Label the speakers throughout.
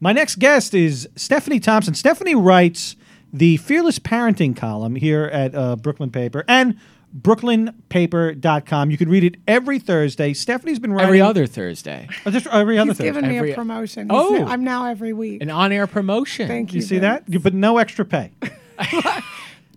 Speaker 1: My next guest is Stephanie Thompson. Stephanie writes the Fearless Parenting column here at uh, Brooklyn Paper and brooklynpaper.com. You can read it every Thursday. Stephanie's been writing
Speaker 2: Every other Thursday.
Speaker 1: Oh, just every other
Speaker 3: He's
Speaker 1: Thursday.
Speaker 3: given me
Speaker 2: Every-
Speaker 3: a promotion.
Speaker 2: Oh.
Speaker 3: He's- I'm now every week.
Speaker 2: An on-air promotion.
Speaker 3: Thank you.
Speaker 1: you see that? But no extra pay.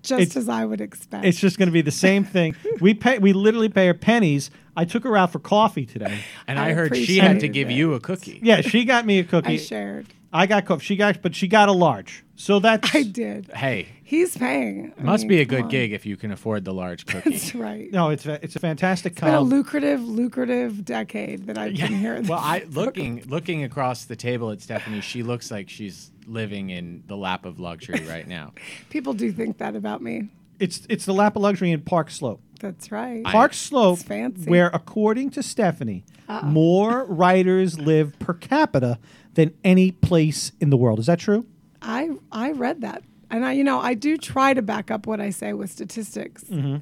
Speaker 3: Just
Speaker 1: it's-
Speaker 3: as I would expect.
Speaker 1: It's just going to be the same thing. We pay. We literally pay her pennies. I took her out for coffee today.
Speaker 2: And
Speaker 3: I
Speaker 2: I, heard she had to give
Speaker 3: it.
Speaker 2: you a cookie.
Speaker 1: Yeah, she got me a cookie.
Speaker 3: I shared.
Speaker 1: I got coffee. She got, but she got a large. So that's
Speaker 3: I did.
Speaker 2: Hey,
Speaker 3: He's paying. I
Speaker 2: must
Speaker 3: mean,
Speaker 2: be a good
Speaker 3: on.
Speaker 2: gig if you can afford the large cookie.
Speaker 3: That's right.
Speaker 1: no. It's a, it's a fantastic
Speaker 3: It's been a lucrative, lucrative decade that I've been here.
Speaker 2: well, I looking looking across the table at Stephanie, she looks like she's living in the lap of luxury right now.
Speaker 3: People do think that about me.
Speaker 1: It's it's the lap of luxury in Park Slope.
Speaker 3: That's right.
Speaker 1: Park Slope,
Speaker 3: fancy.
Speaker 1: where according to Stephanie, more writers live per capita than any place in the world. Is that true?
Speaker 3: I I read that, and I you know I do try to back up what I say with statistics,
Speaker 1: Mm-hmm.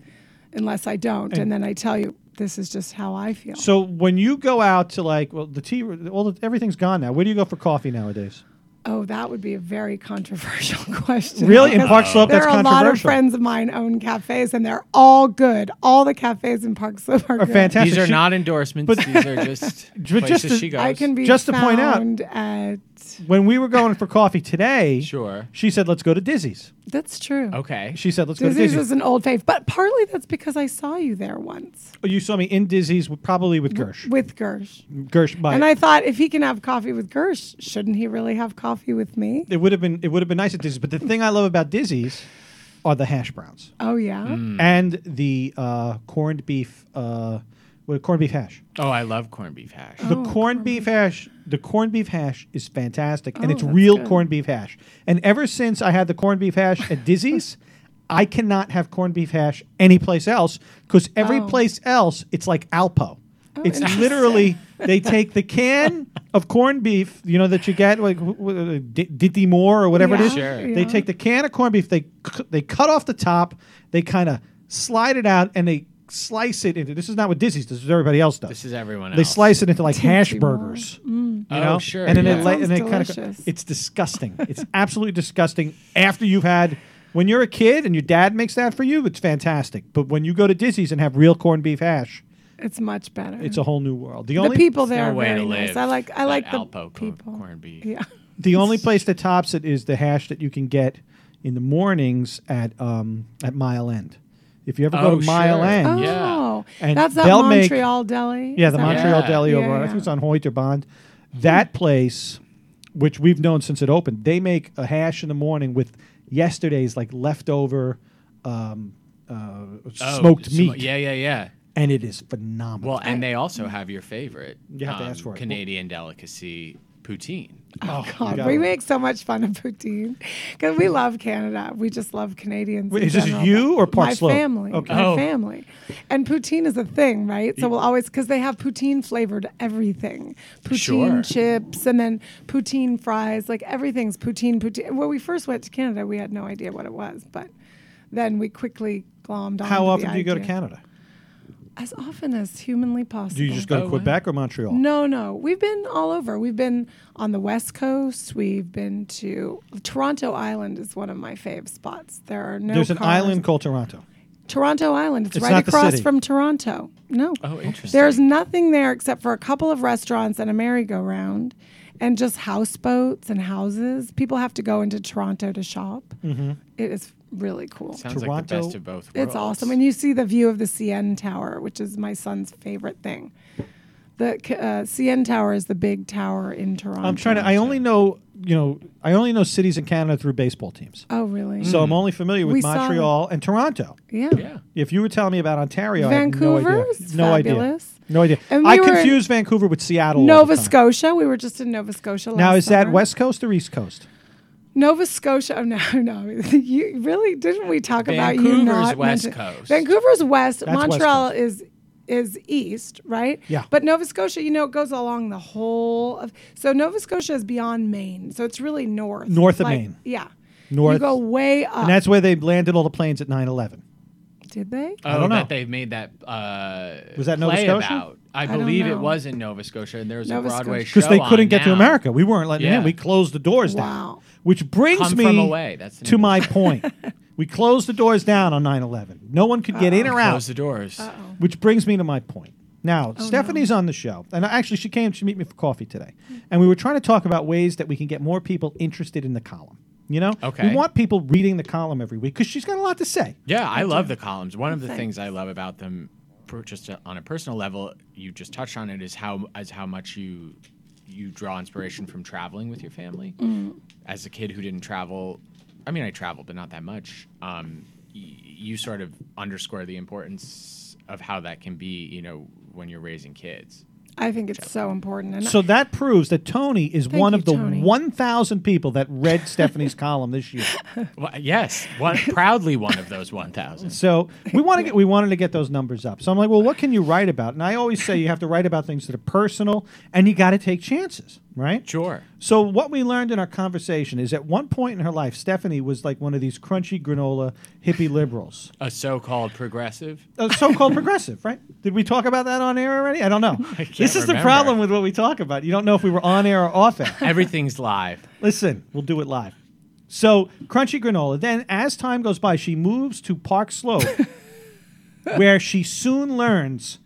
Speaker 3: unless I don't, and, then I tell you this is just how I feel.
Speaker 1: So when you go out to like, well, the tea, all the, everything's gone now. Where do you go for coffee nowadays?
Speaker 3: Oh, that would be a very controversial question.
Speaker 1: Really? In
Speaker 3: because
Speaker 1: Park Slope,
Speaker 3: there
Speaker 1: that's
Speaker 3: are a lot of
Speaker 1: controversial.
Speaker 3: friends of mine own cafes, and they're all good. All the cafes in Park Slope are,
Speaker 1: Are
Speaker 3: good.
Speaker 1: fantastic.
Speaker 2: These are
Speaker 1: She-
Speaker 2: not endorsements.
Speaker 1: but-
Speaker 2: These are just places
Speaker 1: just to-
Speaker 2: she goes.
Speaker 3: I can be
Speaker 1: Just to point out-
Speaker 3: at.
Speaker 1: When we were going for coffee today,
Speaker 2: Sure.
Speaker 1: she said, "Let's go to Dizzy's."
Speaker 3: That's true.
Speaker 2: Okay.
Speaker 1: She said, "Let's go to
Speaker 3: Dizzy's
Speaker 1: Dizzy's."
Speaker 3: is an old fave, but partly that's because I saw you there once
Speaker 1: Oh, you saw me in Dizzy's, with- probably with Gersh.
Speaker 3: with Gersh.
Speaker 1: Gersh, by
Speaker 3: And I thought if he can have coffee with Gersh, shouldn't he really have coffee with me?
Speaker 1: it would have been it would have been nice at Dizzy's. But the thing I love about Dizzy's are the hash browns
Speaker 3: Oh yeah.
Speaker 2: Mm.
Speaker 1: and the uh, corned beef, uh, with corned beef hash.
Speaker 2: Oh, I love corned beef hash.
Speaker 1: The
Speaker 3: Oh,
Speaker 1: corned
Speaker 3: corned
Speaker 1: beef hash, the corned beef hash is fantastic, and
Speaker 3: Oh,
Speaker 1: it's
Speaker 3: that's
Speaker 1: real
Speaker 3: good.
Speaker 1: corned beef hash. And ever since I had the corned beef hash at Dizzy's, I cannot have corned beef hash anyplace else because every
Speaker 3: Oh.
Speaker 1: place else it's like Alpo. Oh, it's
Speaker 3: interesting.
Speaker 1: literally they take the can of corned beef, you know that you get like wh- uh, wh- D- Dinty Moore or whatever it
Speaker 3: Yeah,
Speaker 1: is.
Speaker 2: Sure.
Speaker 1: They
Speaker 3: yeah.
Speaker 1: take the can of corned beef, they cu- they cut off the top, they kind of slide it out, and they slice it into. This is not what Dizzy's does. This is what everybody else does.
Speaker 2: This is everyone else.
Speaker 1: They slice it into like hash burgers.
Speaker 3: Mm.
Speaker 1: You
Speaker 2: Oh,
Speaker 1: know,
Speaker 2: sure,
Speaker 1: and then
Speaker 2: yeah.
Speaker 1: they lay, and
Speaker 3: Sounds
Speaker 1: they kind of it's disgusting. it's absolutely disgusting. After you've had, when you're a kid and your dad makes that for you, it's fantastic. But when you go to Dizzy's and have real corned beef hash,
Speaker 3: It's much better.
Speaker 1: it's a whole new world. The
Speaker 3: the
Speaker 1: only
Speaker 3: people there
Speaker 2: no
Speaker 3: are
Speaker 2: way
Speaker 3: very
Speaker 2: to
Speaker 3: nice. I like I like the
Speaker 2: Alpo
Speaker 3: people.
Speaker 2: corned beef.
Speaker 3: Yeah.
Speaker 1: the only place that tops it is the hash that you can get in the mornings at um, at Mile End. If you ever go
Speaker 2: Oh,
Speaker 1: to Mile
Speaker 2: sure.
Speaker 1: End,
Speaker 3: Oh,
Speaker 2: Yeah.
Speaker 1: And
Speaker 3: that's that
Speaker 1: they'll make-
Speaker 3: Montreal deli.
Speaker 1: Yeah, the Montreal
Speaker 2: Yeah.
Speaker 1: Deli
Speaker 3: Yeah,
Speaker 1: over. I think it's on Hoyt or Bond. That place, which we've known since it opened, they make a hash in the morning with yesterday's like leftover um, uh,
Speaker 2: Oh,
Speaker 1: smoked
Speaker 2: sm-
Speaker 1: meat,
Speaker 2: Yeah, yeah, yeah.
Speaker 1: and it is phenomenal.
Speaker 2: Well, and they also have your favorite
Speaker 1: You have to
Speaker 2: um,
Speaker 1: ask for it.
Speaker 2: Canadian delicacy, poutine.
Speaker 1: Oh,
Speaker 3: oh,
Speaker 1: God,
Speaker 3: we
Speaker 1: gotta-
Speaker 3: make so much fun of poutine because we love Canada. We just love Canadians.
Speaker 1: Wait,
Speaker 3: in
Speaker 1: is this
Speaker 3: general,
Speaker 1: you
Speaker 3: but
Speaker 1: or Park
Speaker 3: my
Speaker 1: Slope?
Speaker 3: family?
Speaker 1: Okay.
Speaker 3: My
Speaker 2: Oh.
Speaker 3: family. And poutine is a thing, right? So we'll always because they have poutine flavored everything, poutine
Speaker 2: Sure.
Speaker 3: chips, and then poutine fries. Like everything's poutine. Poutine. When we first went to Canada, we had no idea what it was, but then we quickly glommed on.
Speaker 1: How
Speaker 3: the
Speaker 1: often do you go to. Canada?
Speaker 3: As often as humanly possible.
Speaker 1: Do you just go to. Quebec or Montreal?
Speaker 3: No, no. We've been all over. We've been on the West Coast. We've been to Toronto Island is one of my fave spots. There are no
Speaker 1: There's an
Speaker 3: cars.
Speaker 1: island called Toronto.
Speaker 3: Toronto Island. It's,
Speaker 1: It's
Speaker 3: right across from Toronto. No.
Speaker 2: Oh, interesting.
Speaker 3: There's nothing there except for a couple of restaurants and a merry-go-round and just houseboats and houses. People have to go into Toronto to shop.
Speaker 1: Mm-hmm.
Speaker 3: It is really cool.
Speaker 2: Sounds like the
Speaker 1: Toronto-
Speaker 2: best of both worlds.
Speaker 3: It's awesome. And you see the view of the CN Tower, which is my son's favorite thing. The uh, CN Tower is the big tower in Toronto.
Speaker 1: I'm trying to. I only know you know. I only know cities in Canada through baseball teams.
Speaker 3: Oh, really?
Speaker 1: So I'm only familiar with
Speaker 3: We saw
Speaker 1: Montreal and Toronto.
Speaker 3: yeah.
Speaker 2: yeah.
Speaker 1: If you were telling me about Ontario, I
Speaker 3: Vancouver
Speaker 1: had no idea.
Speaker 3: is
Speaker 1: No idea.
Speaker 3: fabulous.
Speaker 1: No idea.
Speaker 3: And
Speaker 1: I
Speaker 3: we were
Speaker 1: confuse Vancouver with Seattle. all
Speaker 3: Nova
Speaker 1: the time.
Speaker 3: Scotia. We were just in Nova Scotia last
Speaker 1: Now is that
Speaker 3: summer.
Speaker 1: West Coast or East Coast?
Speaker 3: Nova Scotia. Oh no, no. you really didn't we talk about you
Speaker 2: Vancouver's
Speaker 3: not
Speaker 2: West
Speaker 3: mention-
Speaker 2: Coast.
Speaker 3: Vancouver's west.
Speaker 1: That's West
Speaker 3: Montreal
Speaker 1: Coast.
Speaker 3: is is east, right?
Speaker 1: Yeah.
Speaker 3: But Nova Scotia, you know, it goes along the whole of. So Nova Scotia is beyond Maine, so it's really north.
Speaker 1: North of Maine.
Speaker 3: Yeah.
Speaker 1: North.
Speaker 3: You go way up.
Speaker 1: and that's where they landed all the planes at 9/11.
Speaker 3: Did they?
Speaker 2: Oh, I
Speaker 1: don't know.
Speaker 2: that they've made that. Uh,
Speaker 1: Was that Nova
Speaker 2: play
Speaker 1: Scotia?
Speaker 2: About. I
Speaker 3: don't
Speaker 2: believe it was in Nova Scotia, and there was
Speaker 3: Nova
Speaker 2: a Broadway
Speaker 3: Scotia.
Speaker 2: show
Speaker 1: because they couldn't
Speaker 2: on
Speaker 1: get to. America. We weren't letting them in. We closed the doors down.
Speaker 3: Wow.
Speaker 1: Which brings
Speaker 2: Come
Speaker 1: me
Speaker 2: away. That's
Speaker 1: to my point. we closed the doors down on 9/11. No one could get in or out.
Speaker 2: Close the doors.
Speaker 1: Which brings me to my point. Now,
Speaker 3: Oh,
Speaker 1: Stephanie's on the show, and actually, she came to meet me for coffee today, and we were trying to talk about ways that we can get more people interested in the column. You know,
Speaker 2: Okay.
Speaker 1: we want people reading the column every week because she's got a lot to say.
Speaker 2: Yeah, I love the columns. One of the
Speaker 3: Thanks.
Speaker 2: things I love about them, per- just on a personal level, you just touched on it, is how as how much you you draw inspiration from traveling with your family. As a kid who didn't travel, I mean, I traveled, but not that much. Um, y- you sort of underscore the importance of how that can be, you know, when you're raising kids.
Speaker 3: I think it's so important. And
Speaker 1: So that proves that Tony is one
Speaker 3: you,
Speaker 1: of the
Speaker 3: Tony.
Speaker 1: 1,000 people that read Stephanie's column this year.
Speaker 2: Well, yes, one, proudly one of those 1,000.
Speaker 1: So we want to get we wanted to get those numbers up. So I'm like, well, what can you write about? And I always say you have to write about things that are personal, and you got to take chances, right?
Speaker 2: Sure.
Speaker 1: So what we learned in our conversation is at one point in her life, Stephanie was like one of these crunchy granola hippie liberals,
Speaker 2: A so-called progressive.
Speaker 1: a so-called progressive, right? Did we talk about that on air already? I don't know.
Speaker 2: can't
Speaker 1: this is the problem with what we talk about. You don't know if we were on air or off air.
Speaker 2: Everything's live.
Speaker 1: Listen, we'll do it live. So crunchy granola. Then, as time goes by, she moves to Park Slope, where she soon learns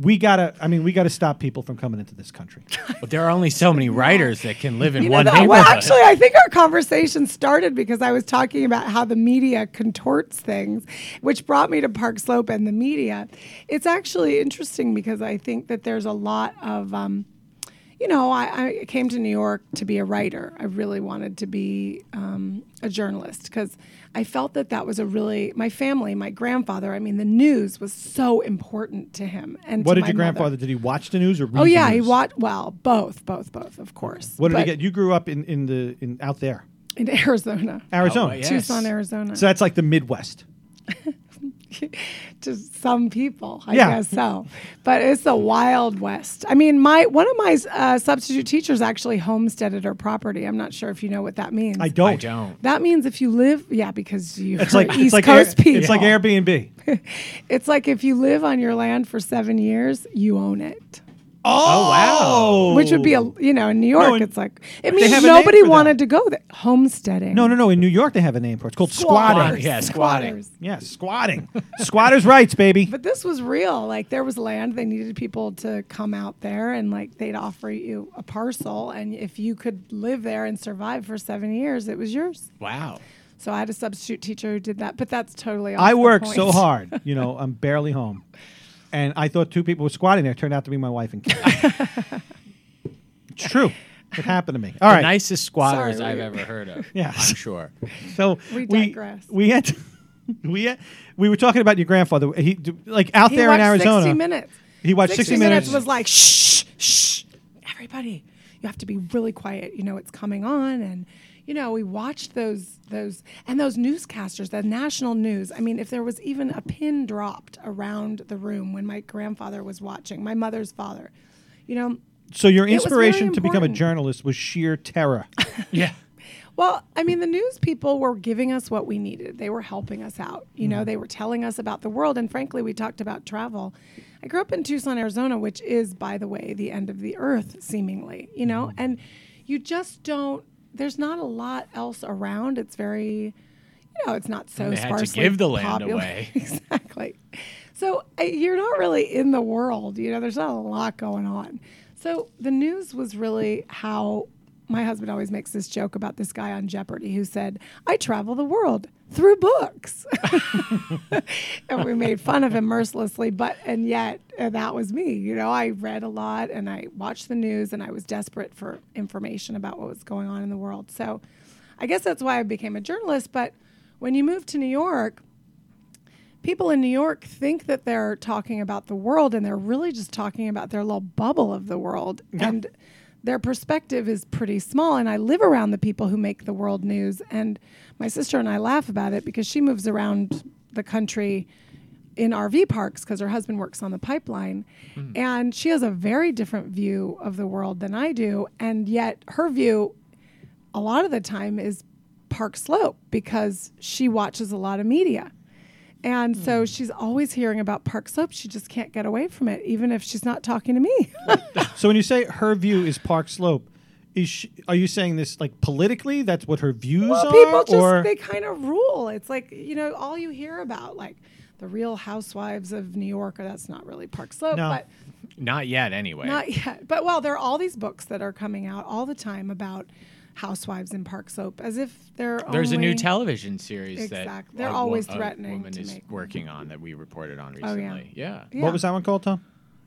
Speaker 1: we gotta. I mean, we gotta stop people from coming into this country.
Speaker 2: But there are only so many writers that can live in
Speaker 3: You know
Speaker 2: one
Speaker 3: that?
Speaker 2: neighborhood.
Speaker 3: Well, actually, I think our conversation started because I was talking about how the media contorts things, which brought me to Park Slope and the media. It's actually interesting because I think that there's a lot of, um, you know, I, I came to New York to be a writer. I really wanted to be um, a journalist because I felt that that was a really my family, my grandfather. I mean, the news was so important to him. And
Speaker 1: What
Speaker 3: to
Speaker 1: did
Speaker 3: my
Speaker 1: your
Speaker 3: mother.
Speaker 1: grandfather? Did he watch the news or read
Speaker 3: Oh yeah,
Speaker 1: the
Speaker 3: he
Speaker 1: news?
Speaker 3: watched. Well, both, both, both, of course.
Speaker 1: What did he get? You grew up in, in the in out there,
Speaker 3: in Arizona,
Speaker 1: Arizona.
Speaker 2: Oh. Yes.
Speaker 3: Tucson, Arizona.
Speaker 1: So that's like the Midwest.
Speaker 3: to some people, I
Speaker 1: Yeah.
Speaker 3: guess so. But it's the Wild West. I mean, my one of my uh, substitute teachers actually homesteaded her property. I'm not sure if you know what that means.
Speaker 1: I don't.
Speaker 2: I don't.
Speaker 3: That means if you live, yeah, because you
Speaker 1: It's like
Speaker 3: East
Speaker 1: it's like
Speaker 3: Coast
Speaker 1: Air,
Speaker 3: people.
Speaker 1: it's like Airbnb.
Speaker 3: It's like if you live on your land for seven years, you own it.
Speaker 1: Oh,
Speaker 2: wow. Oh.
Speaker 3: Which would be a you know in New York,
Speaker 1: in-
Speaker 3: it's like it means
Speaker 1: have a name
Speaker 3: nobody
Speaker 1: for that.
Speaker 3: wanted to go there. Homesteading.
Speaker 1: No, no, no. In New York, they have a name for it. It's called squatting.
Speaker 3: Squatters.
Speaker 2: Yeah, squatting.
Speaker 3: Squatters.
Speaker 1: Yeah, squatting. Squatters' rights, baby.
Speaker 3: But this was real. Like there was land. They needed people to come out there and like they'd offer you a parcel. And if you could live there and survive for seven years, it was yours.
Speaker 2: Wow.
Speaker 3: So I had a substitute teacher who did that. But that's totally off
Speaker 1: I
Speaker 3: the
Speaker 1: work
Speaker 3: point.
Speaker 1: so hard. You know, I'm barely home, and I thought two people were squatting there. Turned out to be my wife and kid. it's true. It happened to me. All
Speaker 2: the
Speaker 1: right.
Speaker 2: nicest squatters
Speaker 3: Sorry,
Speaker 2: I've ever heard of.
Speaker 1: Yeah.
Speaker 2: I'm sure.
Speaker 1: So
Speaker 3: We
Speaker 1: we
Speaker 3: digress.
Speaker 1: we had we had, we were talking about your grandfather. He d- like out
Speaker 3: He
Speaker 1: there in
Speaker 3: watched
Speaker 1: Arizona.
Speaker 3: 60 minutes.
Speaker 1: He watched
Speaker 3: 60,
Speaker 1: 60
Speaker 3: minutes.
Speaker 1: minutes.
Speaker 3: was like shh, shh, everybody. You have to be really quiet. You know it's coming on, and you know we watched those those and those newscasters, the national news. I mean, if there was even a pin dropped around the room when my grandfather was watching, my mother's father, you know.
Speaker 1: So your inspiration to become a journalist was sheer terror.
Speaker 2: Yeah.
Speaker 3: Well, I mean, the news people were giving us what we needed. They were helping us out. You
Speaker 1: Mm-hmm.
Speaker 3: know, they were telling us about the world. And frankly, we talked about travel. I grew up in Tucson, Arizona, which is, by the way, the end of the earth, seemingly, you know,
Speaker 1: Mm-hmm.
Speaker 3: and you just don't, there's not a lot else around. It's very, you know, it's not so
Speaker 2: They had to
Speaker 3: sparsely
Speaker 2: give the land
Speaker 3: popular.
Speaker 2: away.
Speaker 3: exactly. So uh, you're not really in the world. You know, there's not a lot going on. So the news was really how my husband always makes this joke about this guy on Jeopardy who said, I travel the world through books. and we made fun of him mercilessly, but, and yet uh, that was me. You know, I read a lot and I watched the news and I was desperate for information about what was going on in the world. So I guess that's why I became a journalist. But when you move to New York, people in New York think that they're talking about the world and they're really just talking about their little bubble of the world. And their perspective is pretty small. And I live around the people who make the world news. And my sister and I laugh about it because she moves around the country in RV parks because her husband works on the pipeline. Hmm. And she has a very different view of the world than I do. And yet her view a lot of the time is Park Slope because she watches a lot of media. And so hmm. she's always hearing about Park Slope. She just can't get away from it, even if she's not talking to me.
Speaker 1: So when you say her view is Park Slope, is she, are you saying this like politically? That's what her views
Speaker 3: well,
Speaker 1: are,
Speaker 3: people just
Speaker 1: or
Speaker 3: they kind of rule. It's like you know all you hear about like the Real Housewives of New York. Or that's not really Park Slope,
Speaker 1: No.
Speaker 3: but
Speaker 2: Not yet, anyway.
Speaker 3: not yet. But well, there are all these books that are coming out all the time about housewives in Park Slope, as if they're
Speaker 2: There's a new television series that
Speaker 3: Exact- they're
Speaker 2: a wo-
Speaker 3: always
Speaker 2: a
Speaker 3: threatening
Speaker 2: woman
Speaker 3: to
Speaker 2: is
Speaker 3: make
Speaker 2: working on that we reported on recently.
Speaker 3: Oh, yeah.
Speaker 2: recently. yeah.
Speaker 3: Yeah.
Speaker 1: what was that one called, Tom?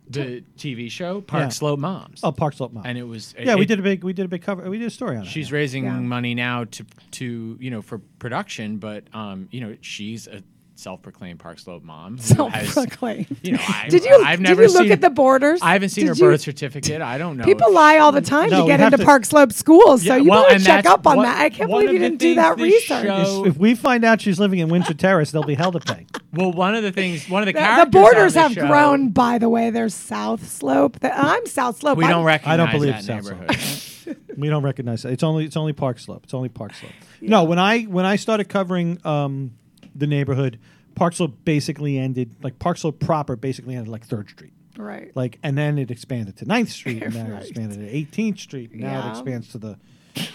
Speaker 2: The TV show Park
Speaker 1: Yeah.
Speaker 2: Slope Moms.
Speaker 1: Oh, Park Slope Mom.
Speaker 2: and it was
Speaker 1: yeah, we
Speaker 2: it-
Speaker 1: did a big we did a big cover. We did a story on it.
Speaker 2: She's
Speaker 1: yeah.
Speaker 2: raising
Speaker 3: Yeah.
Speaker 2: money now to to you know for production, but um you know she's a self-proclaimed Park Slope mom.
Speaker 3: Self-proclaimed.
Speaker 2: You know, I,
Speaker 3: Did you?
Speaker 2: I've never
Speaker 3: did
Speaker 2: never
Speaker 3: you look
Speaker 2: seen,
Speaker 3: at the borders?
Speaker 2: I haven't seen
Speaker 3: Did
Speaker 2: her
Speaker 3: you-
Speaker 2: birth certificate. I don't know.
Speaker 3: People lie all the time
Speaker 1: No,
Speaker 3: to get into
Speaker 1: to-
Speaker 3: Park Slope schools, so you
Speaker 2: well,
Speaker 3: better check up on
Speaker 2: one-
Speaker 3: that. I can't believe you didn't do that research.
Speaker 2: show-
Speaker 1: If we find out she's living in Windsor Terrace, they'll be hell to pay.
Speaker 2: Well, one of the things, one of the
Speaker 3: The,
Speaker 2: characters
Speaker 3: the borders
Speaker 2: on the
Speaker 3: have
Speaker 2: show-
Speaker 3: grown, by the way. There's South Slope. The- I'm South Slope.
Speaker 2: We
Speaker 3: I'm-
Speaker 2: don't recognize
Speaker 1: I don't believe
Speaker 2: that
Speaker 1: South
Speaker 2: neighborhood.
Speaker 1: We don't recognize it. It's only it's only Park Slope. It's only Park Slope. No, when I when I started covering um, the neighborhood, Park Slope basically ended like Park Slope proper basically ended like Third Street.
Speaker 3: Right.
Speaker 1: Like and then it expanded to 9th Street and then
Speaker 3: Right.
Speaker 1: it expanded to 18th Street and now
Speaker 3: Yeah.
Speaker 1: it expands to the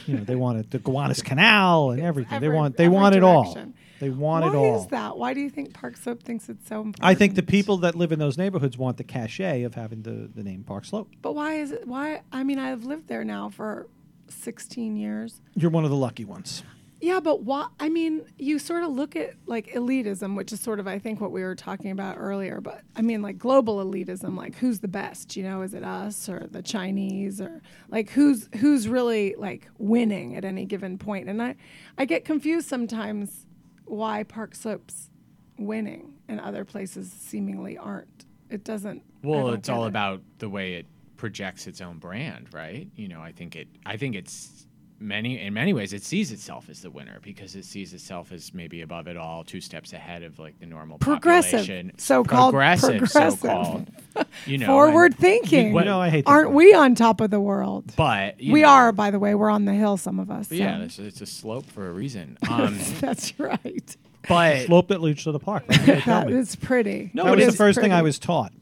Speaker 1: you know they wanted the Gowanus Canal and everything. they want they
Speaker 3: every
Speaker 1: want it all. They want
Speaker 3: Why
Speaker 1: it all.
Speaker 3: Why is that? Why do you think Park Slope thinks it's so important?
Speaker 1: I think the people that live in those neighborhoods want the cachet of having the, the name Park Slope.
Speaker 3: But why is it? Why? I mean, I've lived there now for 16 years.
Speaker 1: You're one of the lucky ones.
Speaker 3: Yeah, but why? I mean, you sort of look at like elitism, which is sort of, I think, what we were talking about earlier. But I mean, like global elitism, like who's the best? You know, is it us or the Chinese or like who's who's really like winning at any given point? And I, I get confused sometimes why Park Slope's winning and other places seemingly aren't. It doesn't.
Speaker 2: Well, it's all
Speaker 3: it.
Speaker 2: about the way it projects its own brand, right? You know, I think it. I think it's many in many ways it sees itself as the winner because it sees itself as maybe above it all, two steps ahead of like the normal
Speaker 3: Progressive,
Speaker 2: population.
Speaker 3: so-called
Speaker 2: progressive,
Speaker 3: progressive.
Speaker 2: so-called. You know,
Speaker 3: forward
Speaker 2: and-
Speaker 3: thinking.
Speaker 2: what-
Speaker 1: You know, I hate
Speaker 3: Aren't
Speaker 1: word.
Speaker 3: we on top of the world?
Speaker 2: But you
Speaker 3: We
Speaker 2: know,
Speaker 3: are, by the way. We're on the hill, some of us.
Speaker 2: but yeah, it's, it's a slope for a reason. Um,
Speaker 3: that's right.
Speaker 2: but
Speaker 1: Slope that leads to the park. That's what they tell
Speaker 3: That
Speaker 1: me.
Speaker 3: is pretty.
Speaker 2: No,
Speaker 1: that was the
Speaker 2: is
Speaker 1: first thing I was taught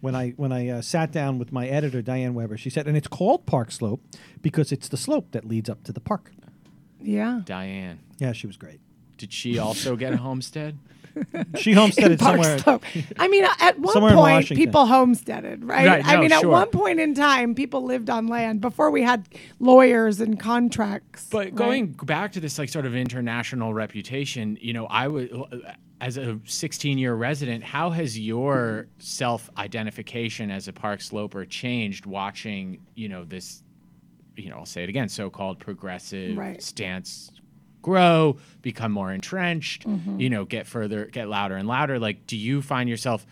Speaker 1: when I when I uh, sat down with my editor Diane Weber. She said, and it's called Park Slope because it's the slope that leads up to the park.
Speaker 3: Yeah.
Speaker 2: Diane,
Speaker 1: Yeah, she was great.
Speaker 2: did she also get a homestead?
Speaker 1: She homesteaded
Speaker 3: Park
Speaker 1: somewhere.
Speaker 3: Slope. I mean, at one
Speaker 1: Somewhere
Speaker 3: point, people homesteaded, right?
Speaker 2: Right,
Speaker 3: I
Speaker 2: no,
Speaker 3: mean, at
Speaker 2: sure.
Speaker 3: one point in time, people lived on land before we had lawyers and contracts.
Speaker 2: But
Speaker 3: right?
Speaker 2: going back to this like sort of international reputation, you know, I would as a 16 year resident, how has your self identification as a Park Sloper changed watching, you know, this, you know, I'll say it again, so called progressive
Speaker 3: Right.
Speaker 2: stance grow, become more entrenched,
Speaker 3: Mm-hmm.
Speaker 2: you know, get further, get louder and louder? Like, do you find yourself,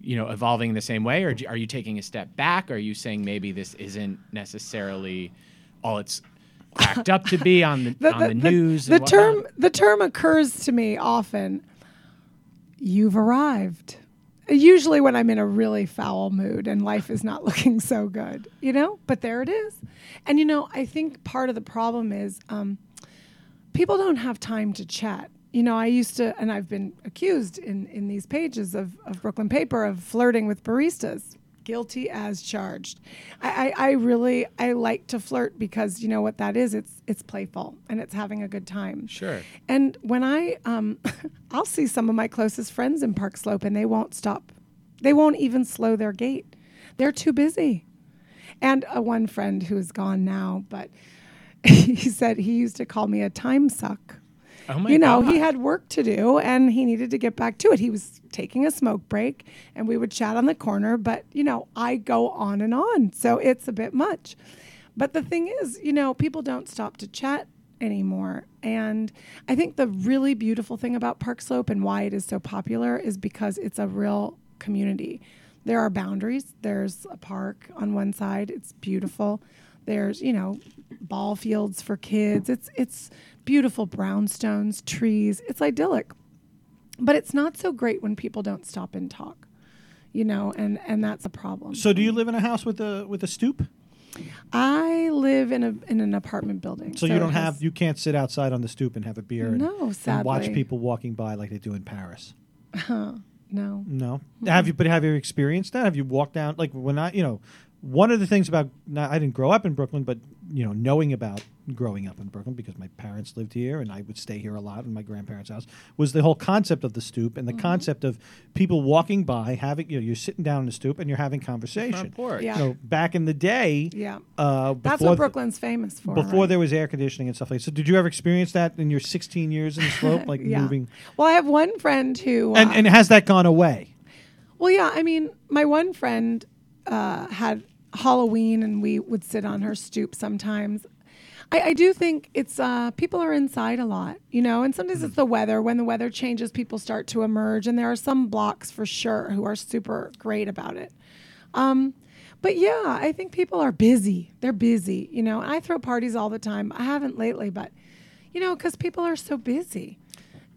Speaker 2: you know, evolving in the same way, or do, are you taking a step back? Are you saying maybe this isn't necessarily all it's cracked up to be on the, on the, news?
Speaker 3: The term the term occurs to me often. You've arrived. Usually when I'm in a really foul mood and life is not looking so good, you know. But there it is, and you know I think part of the problem is um, people don't have time to chat. You know, I used to, and I've been accused in, in these pages of, of Brooklyn Paper of flirting with baristas. Guilty as charged. I, I, I really I like to flirt because you know what that is. It's it's playful and it's having a good time.
Speaker 2: Sure.
Speaker 3: And when I, um, I'll see some of my closest friends in Park Slope, and they won't stop. They won't even slow their gait. They're too busy. And uh, one friend who is gone now, but he said he used to call me a time suck.
Speaker 2: Oh
Speaker 3: you know,
Speaker 2: God.
Speaker 3: he had work to do, and he needed to get back to it. He was taking a smoke break, and we would chat on the corner. But you know, I go on and on, so it's a bit much. But the thing is, you know, people don't stop to chat anymore. And I think the really beautiful thing about Park Slope and why it is so popular is because it's a real community. There are boundaries. There's a park on one side. It's beautiful. There's, you know, ball fields for kids. It's it's beautiful brownstones, trees. It's idyllic. But it's not so great when people don't stop and talk. You know, and and that's a problem.
Speaker 1: So, do you live in a house with a with a stoop?
Speaker 3: I live in a in an apartment building.
Speaker 1: So, you don't have you can't sit outside on the stoop and have a beer and,
Speaker 3: No,
Speaker 1: and watch people walking by like they do in Paris. Uh-huh.
Speaker 3: no.
Speaker 1: No. Have you? But have you experienced that? Have you walked down like when I, you know, one of the things about not, I didn't grow up in Brooklyn, but you know, knowing about growing up in Brooklyn because my parents lived here and I would stay here a lot in my grandparents' house was the whole concept of the stoop and the concept of people walking by having you know you're sitting down on the stoop and you're having conversation.
Speaker 2: Front porch.
Speaker 3: Yeah.
Speaker 1: You know, back in the day,
Speaker 3: Yeah.
Speaker 1: uh,
Speaker 3: That's what Brooklyn's famous for.
Speaker 1: before
Speaker 3: right?
Speaker 1: there was air conditioning and stuff like that. So did you ever experience that in your 16 years in the slope, like
Speaker 3: yeah.
Speaker 1: moving?
Speaker 3: Well, I have one friend who.
Speaker 1: And
Speaker 3: uh,
Speaker 1: and has that gone away?
Speaker 3: Well, yeah. I mean, my one friend uh, had Halloween, and we would sit on her stoop sometimes. I, I do think it's uh, people are inside a lot, you know, and sometimes it's the weather. When the weather changes, people start to emerge, and there are some blocks for sure who are super great about it. Um, but yeah, I think people are busy. They're busy, you know. I throw parties all the time. I haven't lately, but you know, because people are so busy.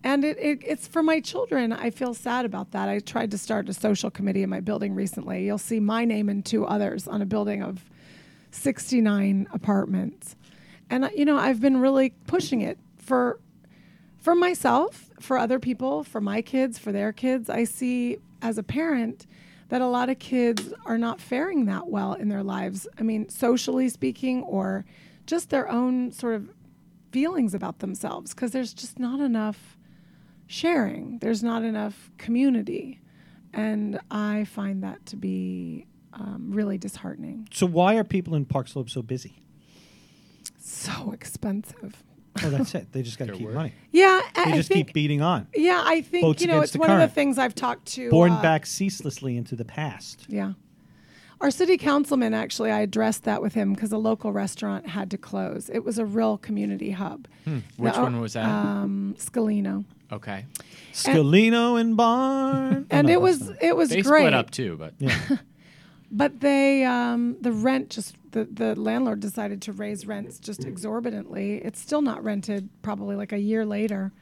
Speaker 3: And it, it, it's for my children. I feel sad about that. I tried to start a social committee in my building recently. You'll see my name and two others on a building of 69 apartments. And, uh, you know, I've been really pushing it for, for myself, for other people, for my kids, for their kids. I see as a parent that a lot of kids are not faring that well in their lives. I mean, socially speaking, or just their own sort of feelings about themselves, because there's just not enough sharing. There's not enough community. And I find that to be um, really disheartening.
Speaker 1: So why are people in Park Slope so busy?
Speaker 3: So expensive.
Speaker 1: Oh, that's it. They just got to keep
Speaker 2: work.
Speaker 1: running.
Speaker 3: Yeah,
Speaker 1: They
Speaker 3: I, I
Speaker 1: just
Speaker 3: think.
Speaker 1: keep beating on.
Speaker 3: yeah, I think
Speaker 1: Boats
Speaker 3: you know it's
Speaker 1: the
Speaker 3: one of the things I've talked to.
Speaker 1: Borne
Speaker 3: uh,
Speaker 1: back ceaselessly into the past.
Speaker 3: Yeah. Our city councilman actually, I addressed that with him because a local restaurant had to close. It was a real community hub.
Speaker 2: Which
Speaker 3: The-
Speaker 2: one was that?
Speaker 3: Um, Scalino,
Speaker 2: okay.
Speaker 1: Scalino and Barn.
Speaker 3: and it was
Speaker 1: that's
Speaker 3: it was
Speaker 2: They
Speaker 3: great.
Speaker 2: split up too, but
Speaker 1: Yeah.
Speaker 3: But they, um, the rent just the the landlord decided to raise rents just exorbitantly. It's still not rented. Probably like a year later.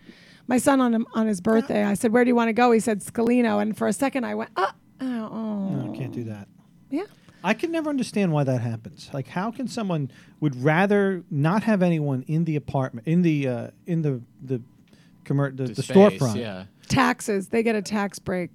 Speaker 3: My son on him, on his birthday, I said, "Where do you want to go?" He said, "Scalino." And for a second, I went, "Oh, oh,
Speaker 1: No, can't do that.
Speaker 3: yeah."
Speaker 1: I can never understand why that happens. Like, how can someone would rather not have anyone in the apartment, in the uh, in the the commer- the,
Speaker 2: the,
Speaker 1: the
Speaker 2: space,
Speaker 1: storefront?
Speaker 2: Yeah.
Speaker 3: Taxes. They get a tax break.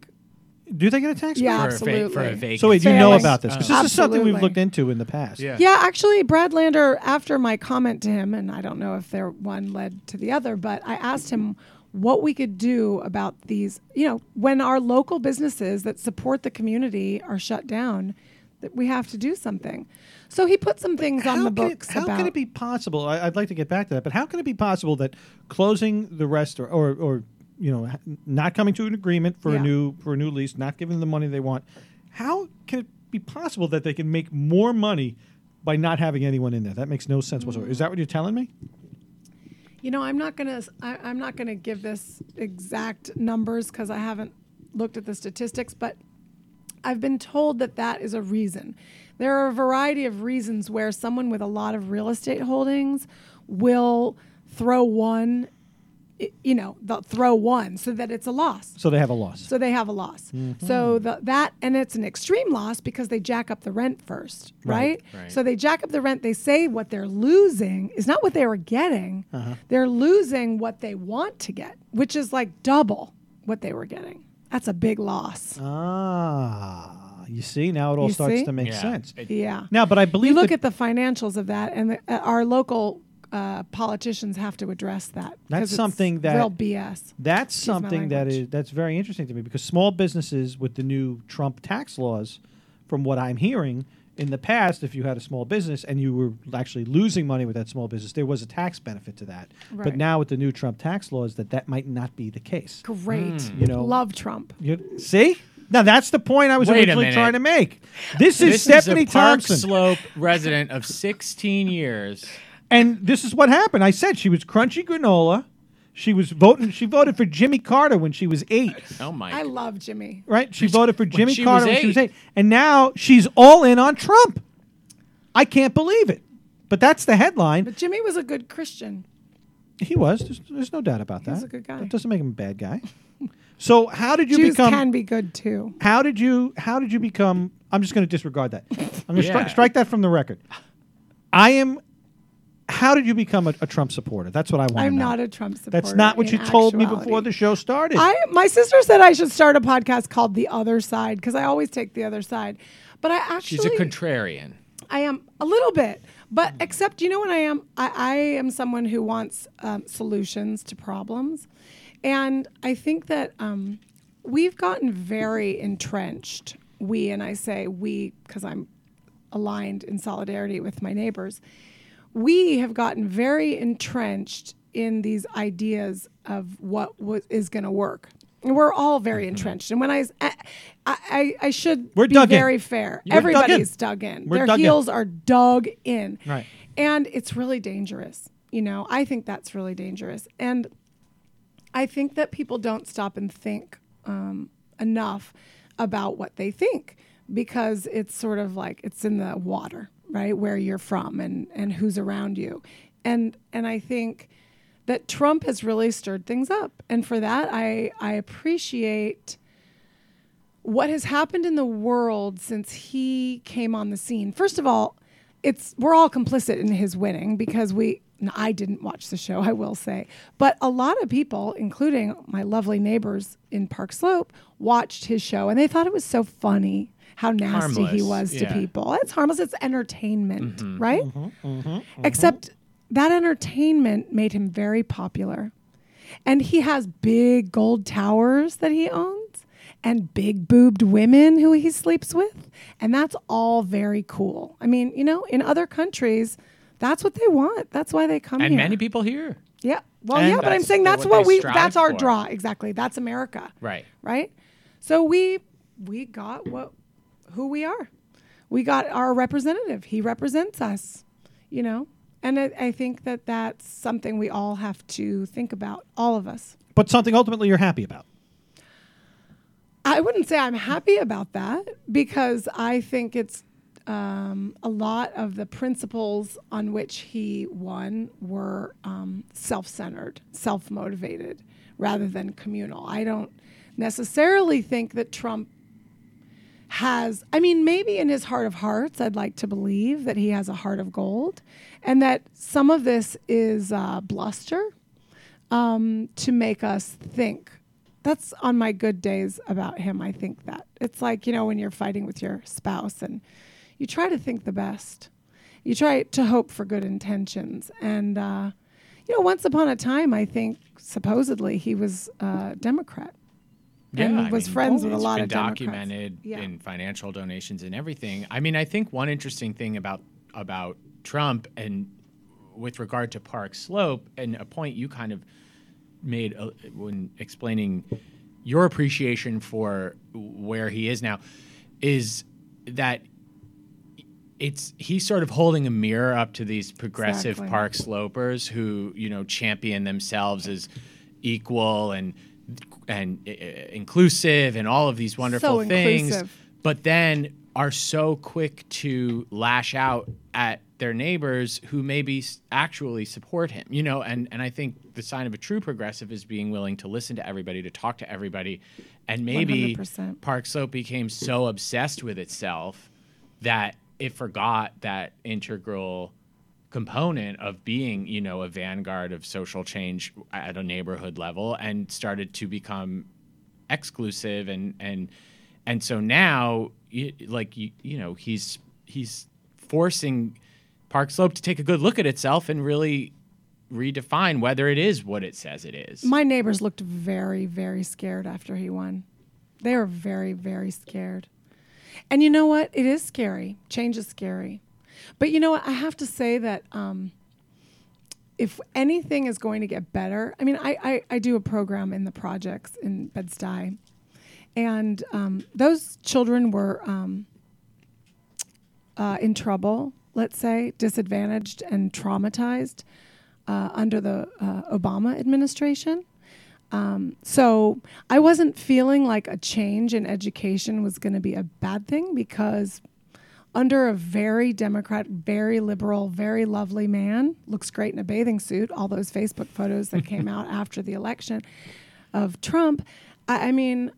Speaker 1: Do they get a tax?
Speaker 3: Yeah,
Speaker 1: break?
Speaker 2: For a, va- for a
Speaker 3: absolutely.
Speaker 2: vacant
Speaker 1: So wait, you know
Speaker 3: Failing.
Speaker 1: about this? 'Cause this is something we've
Speaker 3: Absolutely.
Speaker 1: looked into in the past.
Speaker 2: Yeah.
Speaker 3: Yeah, actually, Brad Lander, after my comment to him, and I don't know if there one led to the other, but I asked him what we could do about these. You know, when our local businesses that support the community are shut down, that we have to do something. So he put some things on the
Speaker 1: can it-
Speaker 3: books
Speaker 1: how
Speaker 3: about.
Speaker 1: can it be possible? I, I'd like to get back to that, but how can it be possible that closing the restaurant or, or you know, not coming to an agreement for a new for a new lease, not giving them the money they want, how can it be possible that they can make more money by not having anyone in there? That makes no sense whatsoever. Is that what you're telling me?
Speaker 3: You know, I'm not gonna. I, I'm not gonna give this exact numbers because I haven't looked at the statistics, but I've been told that that is a reason. There are a variety of reasons where someone with a lot of real estate holdings will throw one. You know, they'll throw one so that it's a loss.
Speaker 1: So they have a loss.
Speaker 3: So they have a loss. So the, that and it's an extreme loss because they jack up the rent first, right?
Speaker 1: Right.
Speaker 2: Right.
Speaker 3: So they jack up the rent. They say what they're losing is not what they were getting.
Speaker 1: Uh-huh.
Speaker 3: They're losing what they want to get, which is like double what they were getting. That's a big loss.
Speaker 1: ah, you see, now it all
Speaker 3: You
Speaker 1: starts
Speaker 3: see?
Speaker 1: to make
Speaker 2: Yeah.
Speaker 1: sense.
Speaker 2: It-
Speaker 3: Yeah.
Speaker 1: Now, but I believe
Speaker 3: you look
Speaker 1: that-
Speaker 3: at the financials of that, and the, uh, our local uh, politicians have to address that. 'cause
Speaker 1: That's
Speaker 3: it's
Speaker 1: something that-
Speaker 3: real BS.
Speaker 1: That's
Speaker 3: Excuse my
Speaker 1: something that
Speaker 3: language.
Speaker 1: is that's very interesting to me because small businesses with the new Trump tax laws, from what I'm hearing, in the past, if you had a small business and you were actually losing money with that small business, there was a tax benefit to that. But
Speaker 3: Right.
Speaker 1: now with the new Trump tax laws, that that might not be the case.
Speaker 3: Great.
Speaker 1: You know-
Speaker 3: love Trump.
Speaker 1: You, see, now that's the point I was
Speaker 2: Wait
Speaker 1: originally trying to make. This is
Speaker 2: This
Speaker 1: Stephanie
Speaker 2: is a Park
Speaker 1: Thompson.
Speaker 2: Slope resident of 16 years.
Speaker 1: And this is what happened. I said she was crunchy granola. She was voting. She voted for Jimmy Carter when she was eight.
Speaker 2: Oh my!
Speaker 3: I love Jimmy.
Speaker 1: Right? She voted for Jimmy
Speaker 2: she
Speaker 1: Carter
Speaker 2: was
Speaker 1: when she was
Speaker 2: eight.
Speaker 1: eight, and now she's all in on Trump. I can't believe it. But that's the headline.
Speaker 3: But Jimmy was a good Christian.
Speaker 1: He was. There's, there's no doubt about that.
Speaker 3: He's a good guy.
Speaker 1: That doesn't make him a bad guy. so how did you
Speaker 3: Jews
Speaker 1: become?
Speaker 3: can be good too.
Speaker 1: how did you? How did you become? I'm just going to disregard that. I'm going to
Speaker 2: Yeah.
Speaker 1: strike that from the record. I am how did you become a, a Trump supporter? That's what I want to know.
Speaker 3: I'm not a Trump supporter.
Speaker 1: That's not what
Speaker 3: in
Speaker 1: you told me before the show started.
Speaker 3: I my sister said I should start a podcast called The Other Side because I always take the other side. But I actually
Speaker 2: She's a contrarian.
Speaker 3: I am a little bit, but except you know what I am. I, I am someone who wants um, solutions to problems, and I think that um, we've gotten very entrenched. We and I say we because I'm aligned in solidarity with my neighbors. We have gotten very entrenched in these ideas of what wa- is going to work. And we're all very entrenched. And when I, I, I, I should
Speaker 1: Mm-hmm. We're
Speaker 3: be
Speaker 1: dug in.
Speaker 3: very fair.
Speaker 1: You're dug in.
Speaker 3: Everybody's dug in. Their
Speaker 1: dug in.
Speaker 3: heels are dug in.
Speaker 1: Right.
Speaker 3: And it's really dangerous. You know, I think that's really dangerous. And I think that people don't stop and think um, enough about what they think because it's sort of like it's in the water, right? Where you're from and, and who's around you. And and I think that Trump has really stirred things up. And for that I I appreciate what has happened in the world since he came on the scene. First of all, it's we're all complicit in his winning because we I didn't watch the show, I will say. But a lot of people, including my lovely neighbors in Park Slope, watched his show and they thought it was so funny how nasty he
Speaker 2: Harmless,
Speaker 3: was to people. It's harmless, it's entertainment, mm-hmm. right? Mm-hmm, mm-hmm, Except that entertainment made him very popular. And he has big gold towers that he owns and big boobed women who he sleeps with. And that's all very cool. I mean, you know, in other countries, that's what they want. That's why they come here.
Speaker 2: And
Speaker 3: here.
Speaker 2: many people here.
Speaker 3: Yeah. Well,
Speaker 1: And
Speaker 3: yeah, but I'm saying that's
Speaker 2: what
Speaker 3: what we that's our
Speaker 2: for.
Speaker 3: draw. Exactly. That's America.
Speaker 2: Right.
Speaker 3: Right? So we we got what who we are. We got our representative. He represents us, you know? And I, I think that that's something we all have to think about, all of us.
Speaker 1: but something ultimately you're happy about.
Speaker 3: I wouldn't say I'm happy about that because I think it's um, a lot of the principles on which he won were um, self centered, self motivated, rather than communal. I don't necessarily think that Trump has, I mean, maybe in his heart of hearts, I'd like to believe that he has a heart of gold and that some of this is uh, bluster um, to make us think. That's on my good days about him. I think that it's like you know when you're fighting with your spouse and you try to think the best, you try to hope for good intentions, and uh, you know once upon a time I think supposedly he was a Democrat and
Speaker 2: I
Speaker 3: was
Speaker 2: mean,
Speaker 3: friends with a lot of Democrats.
Speaker 2: documented
Speaker 3: Yeah.
Speaker 2: in financial donations and everything. I mean, I think one interesting thing about about Trump and with regard to Park Slope and a point you kind of made uh, when explaining your appreciation for where he is now is that it's he's sort of holding a mirror up to these progressive
Speaker 3: Exactly.
Speaker 2: park slopers who you know champion themselves as equal and and uh, inclusive and all of these wonderful
Speaker 3: So
Speaker 2: things
Speaker 3: inclusive.
Speaker 2: but then are so quick to lash out at their neighbors who maybe actually support him you know and and i think the sign of a true progressive is being willing to listen to everybody to talk to everybody and maybe
Speaker 3: 100%.
Speaker 2: park slope became so obsessed with itself that it forgot that integral component of being, you know, a vanguard of social change at a neighborhood level and started to become exclusive and and and so now like you, you know, he's he's forcing Park Slope to take a good look at itself and really redefine whether it is what it says it is.
Speaker 3: My neighbors looked very, very scared after he won. They were very, very scared. And you know what? It is scary. Change is scary. But you know what? I have to say that um, if anything is going to get better, I mean, I, I, I do a program in the projects in Bed-Stuy. And um, those children were um, uh, in trouble, let's say, disadvantaged and traumatized uh, under the uh, Obama administration. Um, so I wasn't feeling like a change in education was going to be a bad thing because under a very Democrat, very liberal, very lovely man, looks great in a bathing suit, all those Facebook photos that came out after the election of Trump. I, I mean,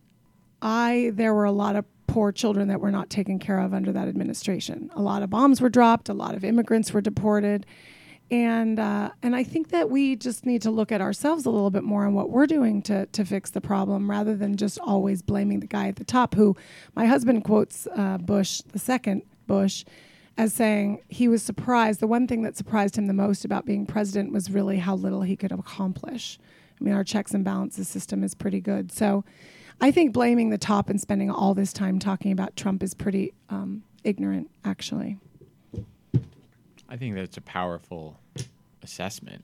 Speaker 3: I there were a lot of poor children that were not taken care of under that administration. A lot of bombs were dropped, a lot of immigrants were deported, And uh, and I think that we just need to look at ourselves a little bit more on what we're doing to to fix the problem, rather than just always blaming the guy at the top. Who my husband quotes uh, Bush, the second Bush, as saying he was surprised. The one thing that surprised him the most about being president was really how little he could accomplish. I mean, our checks and balances system is pretty good. So I think blaming the top and spending all this time talking about Trump is pretty um, ignorant, actually.
Speaker 2: I think that's a powerful assessment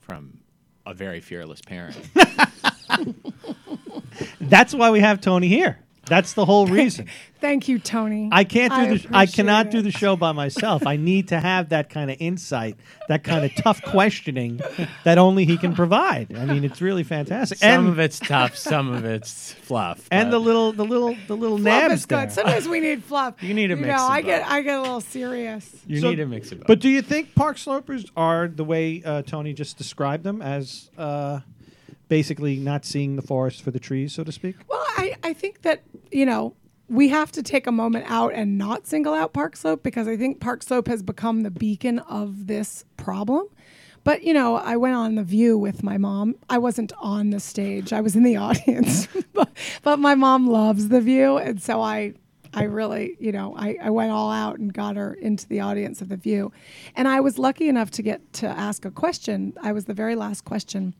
Speaker 2: from a very fearless parent.
Speaker 1: That's why we have Tony here. That's the whole reason.
Speaker 3: Thank you, Tony.
Speaker 1: I can't do the. I
Speaker 3: appreciate
Speaker 1: cannot do the show by myself. I need to have that kind of insight, that kind of tough questioning that only he can provide. I mean, it's really fantastic.
Speaker 2: some
Speaker 1: and
Speaker 2: of it's tough, some of it's fluff.
Speaker 1: and the little, the little, the little
Speaker 3: Fluff
Speaker 1: nabs
Speaker 3: is good.
Speaker 1: there.
Speaker 3: Sometimes we need fluff.
Speaker 2: You need a
Speaker 3: you
Speaker 2: mix
Speaker 3: know,
Speaker 2: of
Speaker 3: I get. I get a little serious.
Speaker 2: you
Speaker 1: So-
Speaker 2: need a mix of both.
Speaker 1: But do you think park slopers are the way uh, Tony just described them as uh, basically not seeing the forest for the trees, so to speak?
Speaker 3: Well, I, I think that, you know, we have to take a moment out and not single out Park Slope because I think Park Slope has become the beacon of this problem. But, you know, I went on The View with my mom. I wasn't on the stage, I was in the audience. but, but my mom loves The View. And so I. I really, you know, I, I went all out and got her into the audience of The View. And I was lucky enough to get to ask a question. I was the very last question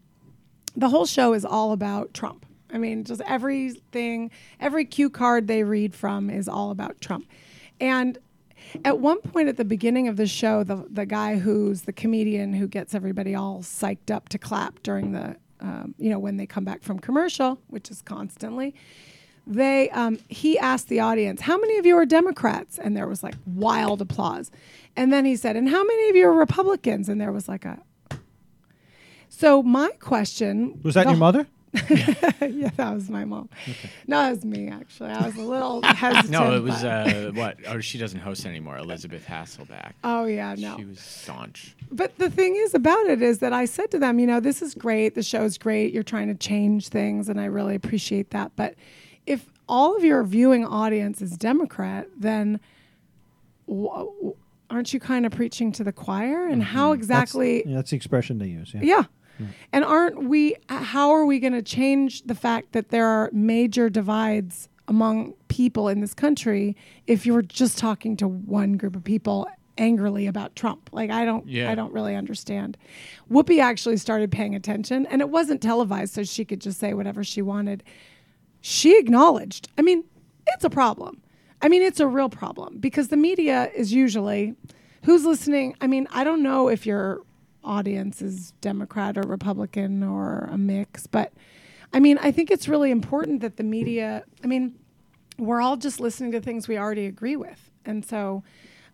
Speaker 3: the whole show is all about Trump. I mean, just everything, every cue card they read from is all about Trump. And at one point at the beginning of the show, the the guy who's the comedian who gets everybody all psyched up to clap during the, um, you know, when they come back from commercial, which is constantly, they um, he asked the audience, "How many of you are Democrats?" And there was like wild applause. And then he said, "And how many of you are Republicans?" And there was like a. So my question
Speaker 1: Was that your mother?
Speaker 3: yeah, that was my mom. No, it was me actually. I was a little hesitant.
Speaker 2: no, it was uh, what? Oh, she doesn't host anymore. Elisabeth Hasselbeck.
Speaker 3: oh yeah, no.
Speaker 2: She was staunch.
Speaker 3: But the thing is about it is that I said to them, you know, this is great. The show's great. You're trying to change things, and I really appreciate that. But if all of your viewing audience is Democrat, then w- w- aren't you kind of preaching to the choir? And mm-hmm. how exactly?
Speaker 1: Yeah, that's the expression they use. Yeah.
Speaker 3: Yeah. And aren't we, how are we going to change the fact that there are major divides among people in this country if you're just talking to one group of people angrily about Trump? Like, I don't,
Speaker 2: Yeah.
Speaker 3: I don't really understand. Whoopi actually started paying attention and it wasn't televised, so she could just say whatever she wanted. She acknowledged, I mean, it's a problem. I mean, it's a real problem because the media is usually who's listening. I mean, I don't know if your audience is Democrat or Republican or a mix, but I mean, I think it's really important that the media, I mean, we're all just listening to things we already agree with. And so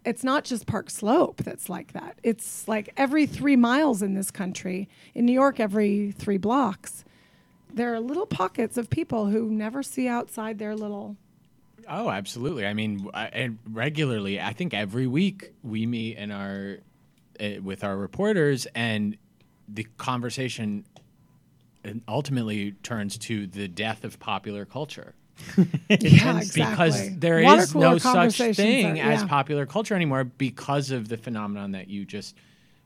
Speaker 3: it's not just Park Slope that's like that. It's like every three miles in this country, in New York, every three blocks, there are little pockets of people who never see outside their little
Speaker 2: Oh, absolutely. I mean, I, and regularly, I think every week we meet in our uh, with our reporters, and the conversation uh, ultimately turns to the death of popular culture.
Speaker 3: yeah, exactly.
Speaker 2: Because there is
Speaker 3: Water cooler
Speaker 2: no such thing
Speaker 3: are-
Speaker 2: as popular culture anymore because of the phenomenon that you just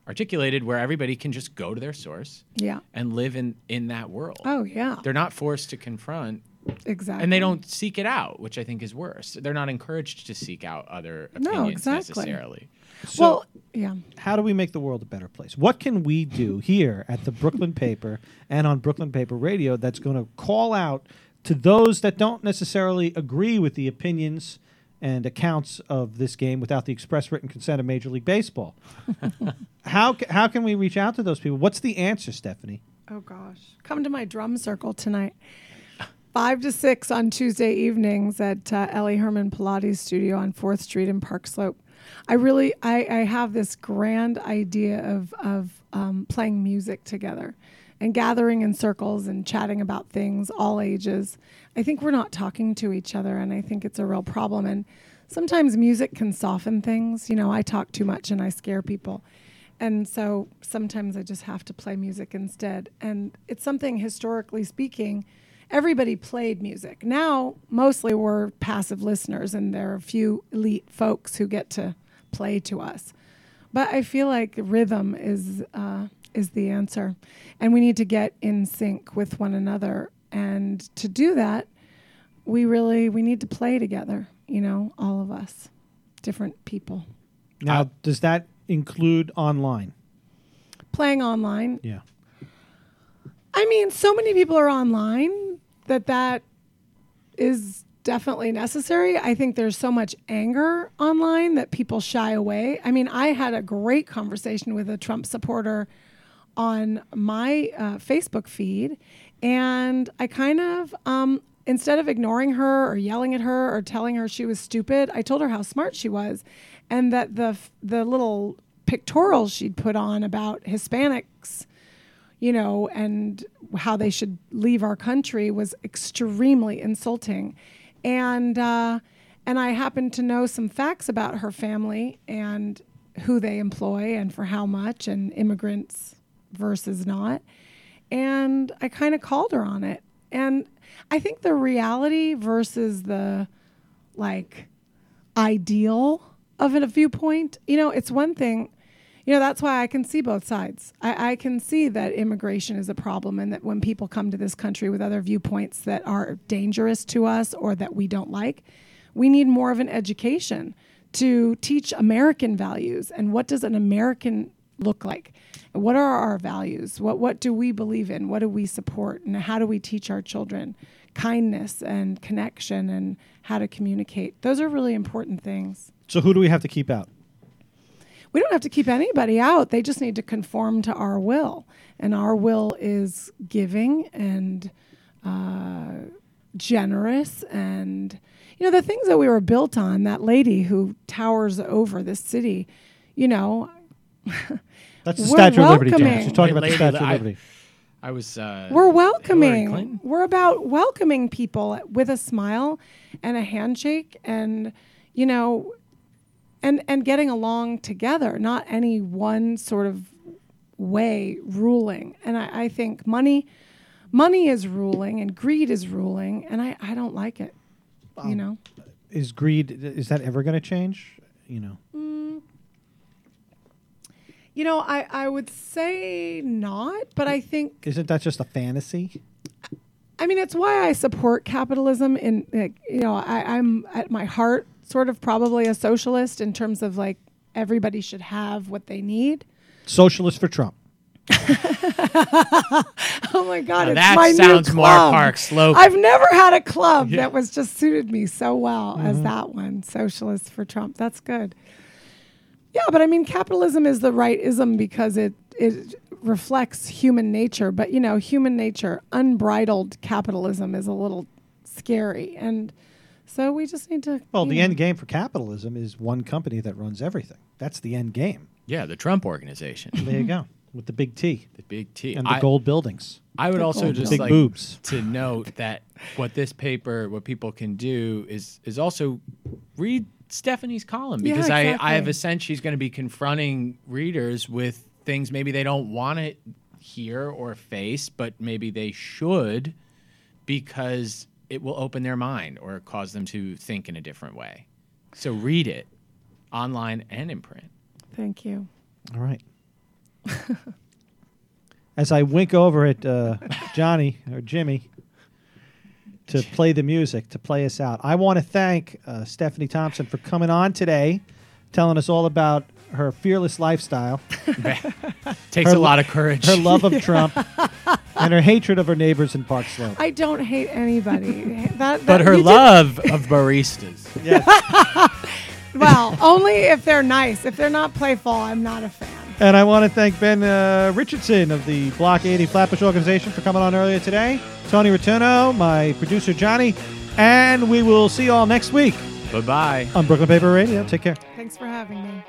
Speaker 2: articulated, where everybody can just go to their source
Speaker 3: Yeah.
Speaker 2: and live in in that world.
Speaker 3: Oh yeah.
Speaker 2: They're not forced to confront
Speaker 3: exactly.
Speaker 2: and they don't seek it out, which I think is worse. They're not encouraged to seek out other
Speaker 3: No,
Speaker 2: opinions
Speaker 3: exactly.
Speaker 2: necessarily.
Speaker 1: So,
Speaker 3: well, yeah.
Speaker 1: how do we make the world a better place? What can we do here at the Brooklyn Paper and on Brooklyn Paper Radio that's going to call out to those that don't necessarily agree with the opinions and accounts of this game without the express written consent of Major League Baseball? how ca- how can we reach out to those people? What's the answer, Stephanie?
Speaker 3: Oh gosh. Come to my drum circle tonight. Five to six on Tuesday evenings at uh, Ellie Herman Pilates studio on Fourth Street in Park Slope. I really, I, I have this grand idea of of um, playing music together, and gathering in circles and chatting about things, all ages. I think we're not talking to each other, and I think it's a real problem. And sometimes music can soften things. You know, I talk too much and I scare people. And so sometimes I just have to play music instead. And it's something historically speaking, everybody played music. Now, mostly we're passive listeners, and there are a few elite folks who get to play to us. but I feel like rhythm is uh, is the answer, and we need to get in sync with one another. And to do that, we really we need to play together. You know, all of us, different people,
Speaker 1: Now,
Speaker 2: Uh,
Speaker 1: does that include online?
Speaker 3: playing online.
Speaker 1: Yeah.
Speaker 3: I mean, so many people are online that that is definitely necessary. I think there's so much anger online that people shy away. I mean, I had a great conversation with a Trump supporter on my uh, Facebook feed, and I kind of, um, instead of ignoring her or yelling at her or telling her she was stupid, I told her how smart she was, and that the the little pictorials she'd put on about Hispanics you know, and how they should leave our country was extremely insulting. And uh, and I happen to know some facts about her family and who they employ and for how much and immigrants versus not. And I kind of called her on it. And I think the reality versus the like ideal of a viewpoint, you know, it's one thing you know that's why i can see both sides. I, I, can see that immigration is a problem and that when people come to this country with other viewpoints that are dangerous to us or that we don't like we need more of an education to teach american values and what does an american look like? What are our values? What, what do we believe in? What do we support? And how do we teach our children kindness and connection and how to communicate? Those are really important things.
Speaker 1: So who do we have to keep out?
Speaker 3: We don't have to keep anybody out. They just need to conform to our will. And our will is giving and uh, generous. And, you know, the things that we were built on, that lady who towers over this city, you know,
Speaker 1: That's the Statue of Liberty, Jan.
Speaker 3: welcoming.
Speaker 1: She's talking about the Statue of Liberty.
Speaker 2: I was. Uh,
Speaker 3: we're welcoming. We're about welcoming people with a smile and a handshake and, you know, and and getting along together, not any one sort of way ruling. And I, I think money money is ruling and greed is ruling and I, I don't like it. You um, know?
Speaker 1: Is greed, is that ever going to change? You know, mm.
Speaker 3: You know, I, I would say not, but I think
Speaker 1: isn't that just a fantasy?
Speaker 3: I mean, it's why I support capitalism. In you know, I, I'm at my heart sort of probably a socialist in terms of like everybody should have what they need.
Speaker 1: Socialist for Trump.
Speaker 3: Oh my God,
Speaker 2: Now
Speaker 3: it's
Speaker 2: that
Speaker 3: my
Speaker 2: sounds
Speaker 3: new
Speaker 2: more. Park Slope.
Speaker 3: I've never had a club
Speaker 2: Yeah.
Speaker 3: that was just suited me so well
Speaker 1: Mm-hmm.
Speaker 3: as that one, socialist for Trump. That's good. Yeah, but I mean, capitalism is the right ism because it it reflects human nature. But you know, human nature, unbridled capitalism is a little scary, and so we just need to.
Speaker 1: Well, the
Speaker 3: know,
Speaker 1: end game for capitalism is one company that runs everything. That's the end game.
Speaker 2: yeah, the Trump organization,
Speaker 1: There you go. With the big T
Speaker 2: the big T.
Speaker 1: and the
Speaker 2: I,
Speaker 1: gold buildings,
Speaker 2: I would
Speaker 3: The
Speaker 2: also just
Speaker 1: big
Speaker 2: like
Speaker 1: boobs.
Speaker 2: to note that what this paper, what people can do is is also read Stephanie's column
Speaker 3: Yeah,
Speaker 2: because I, I have a sense she's going to be confronting readers with things maybe they don't want to hear or face, but maybe they should because it will open their mind or cause them to think in a different way. So read it online and in print.
Speaker 3: Thank you.
Speaker 1: All right. As I wink over at uh, Johnny or Jimmy to play the music, to play us out, I want to thank uh, Stephanie Thompson for coming on today, telling us all about her fearless lifestyle,
Speaker 2: Takes
Speaker 1: Her
Speaker 2: a lot of courage.
Speaker 1: her love of Trump, and her hatred of her neighbors in Park Slope.
Speaker 3: I don't hate anybody. that,
Speaker 2: but her
Speaker 3: you did-
Speaker 2: love of baristas.
Speaker 3: well, only if they're nice. If they're not playful, I'm not a fan.
Speaker 1: And I want to thank Ben uh, Richardson of the Block 80 Flatbush organization for coming on earlier today. Tony Rotuno, my producer Johnny, and we will see you all next week
Speaker 2: Bye bye.
Speaker 1: on Brooklyn Paper Radio. Take care.
Speaker 3: Thanks for having me.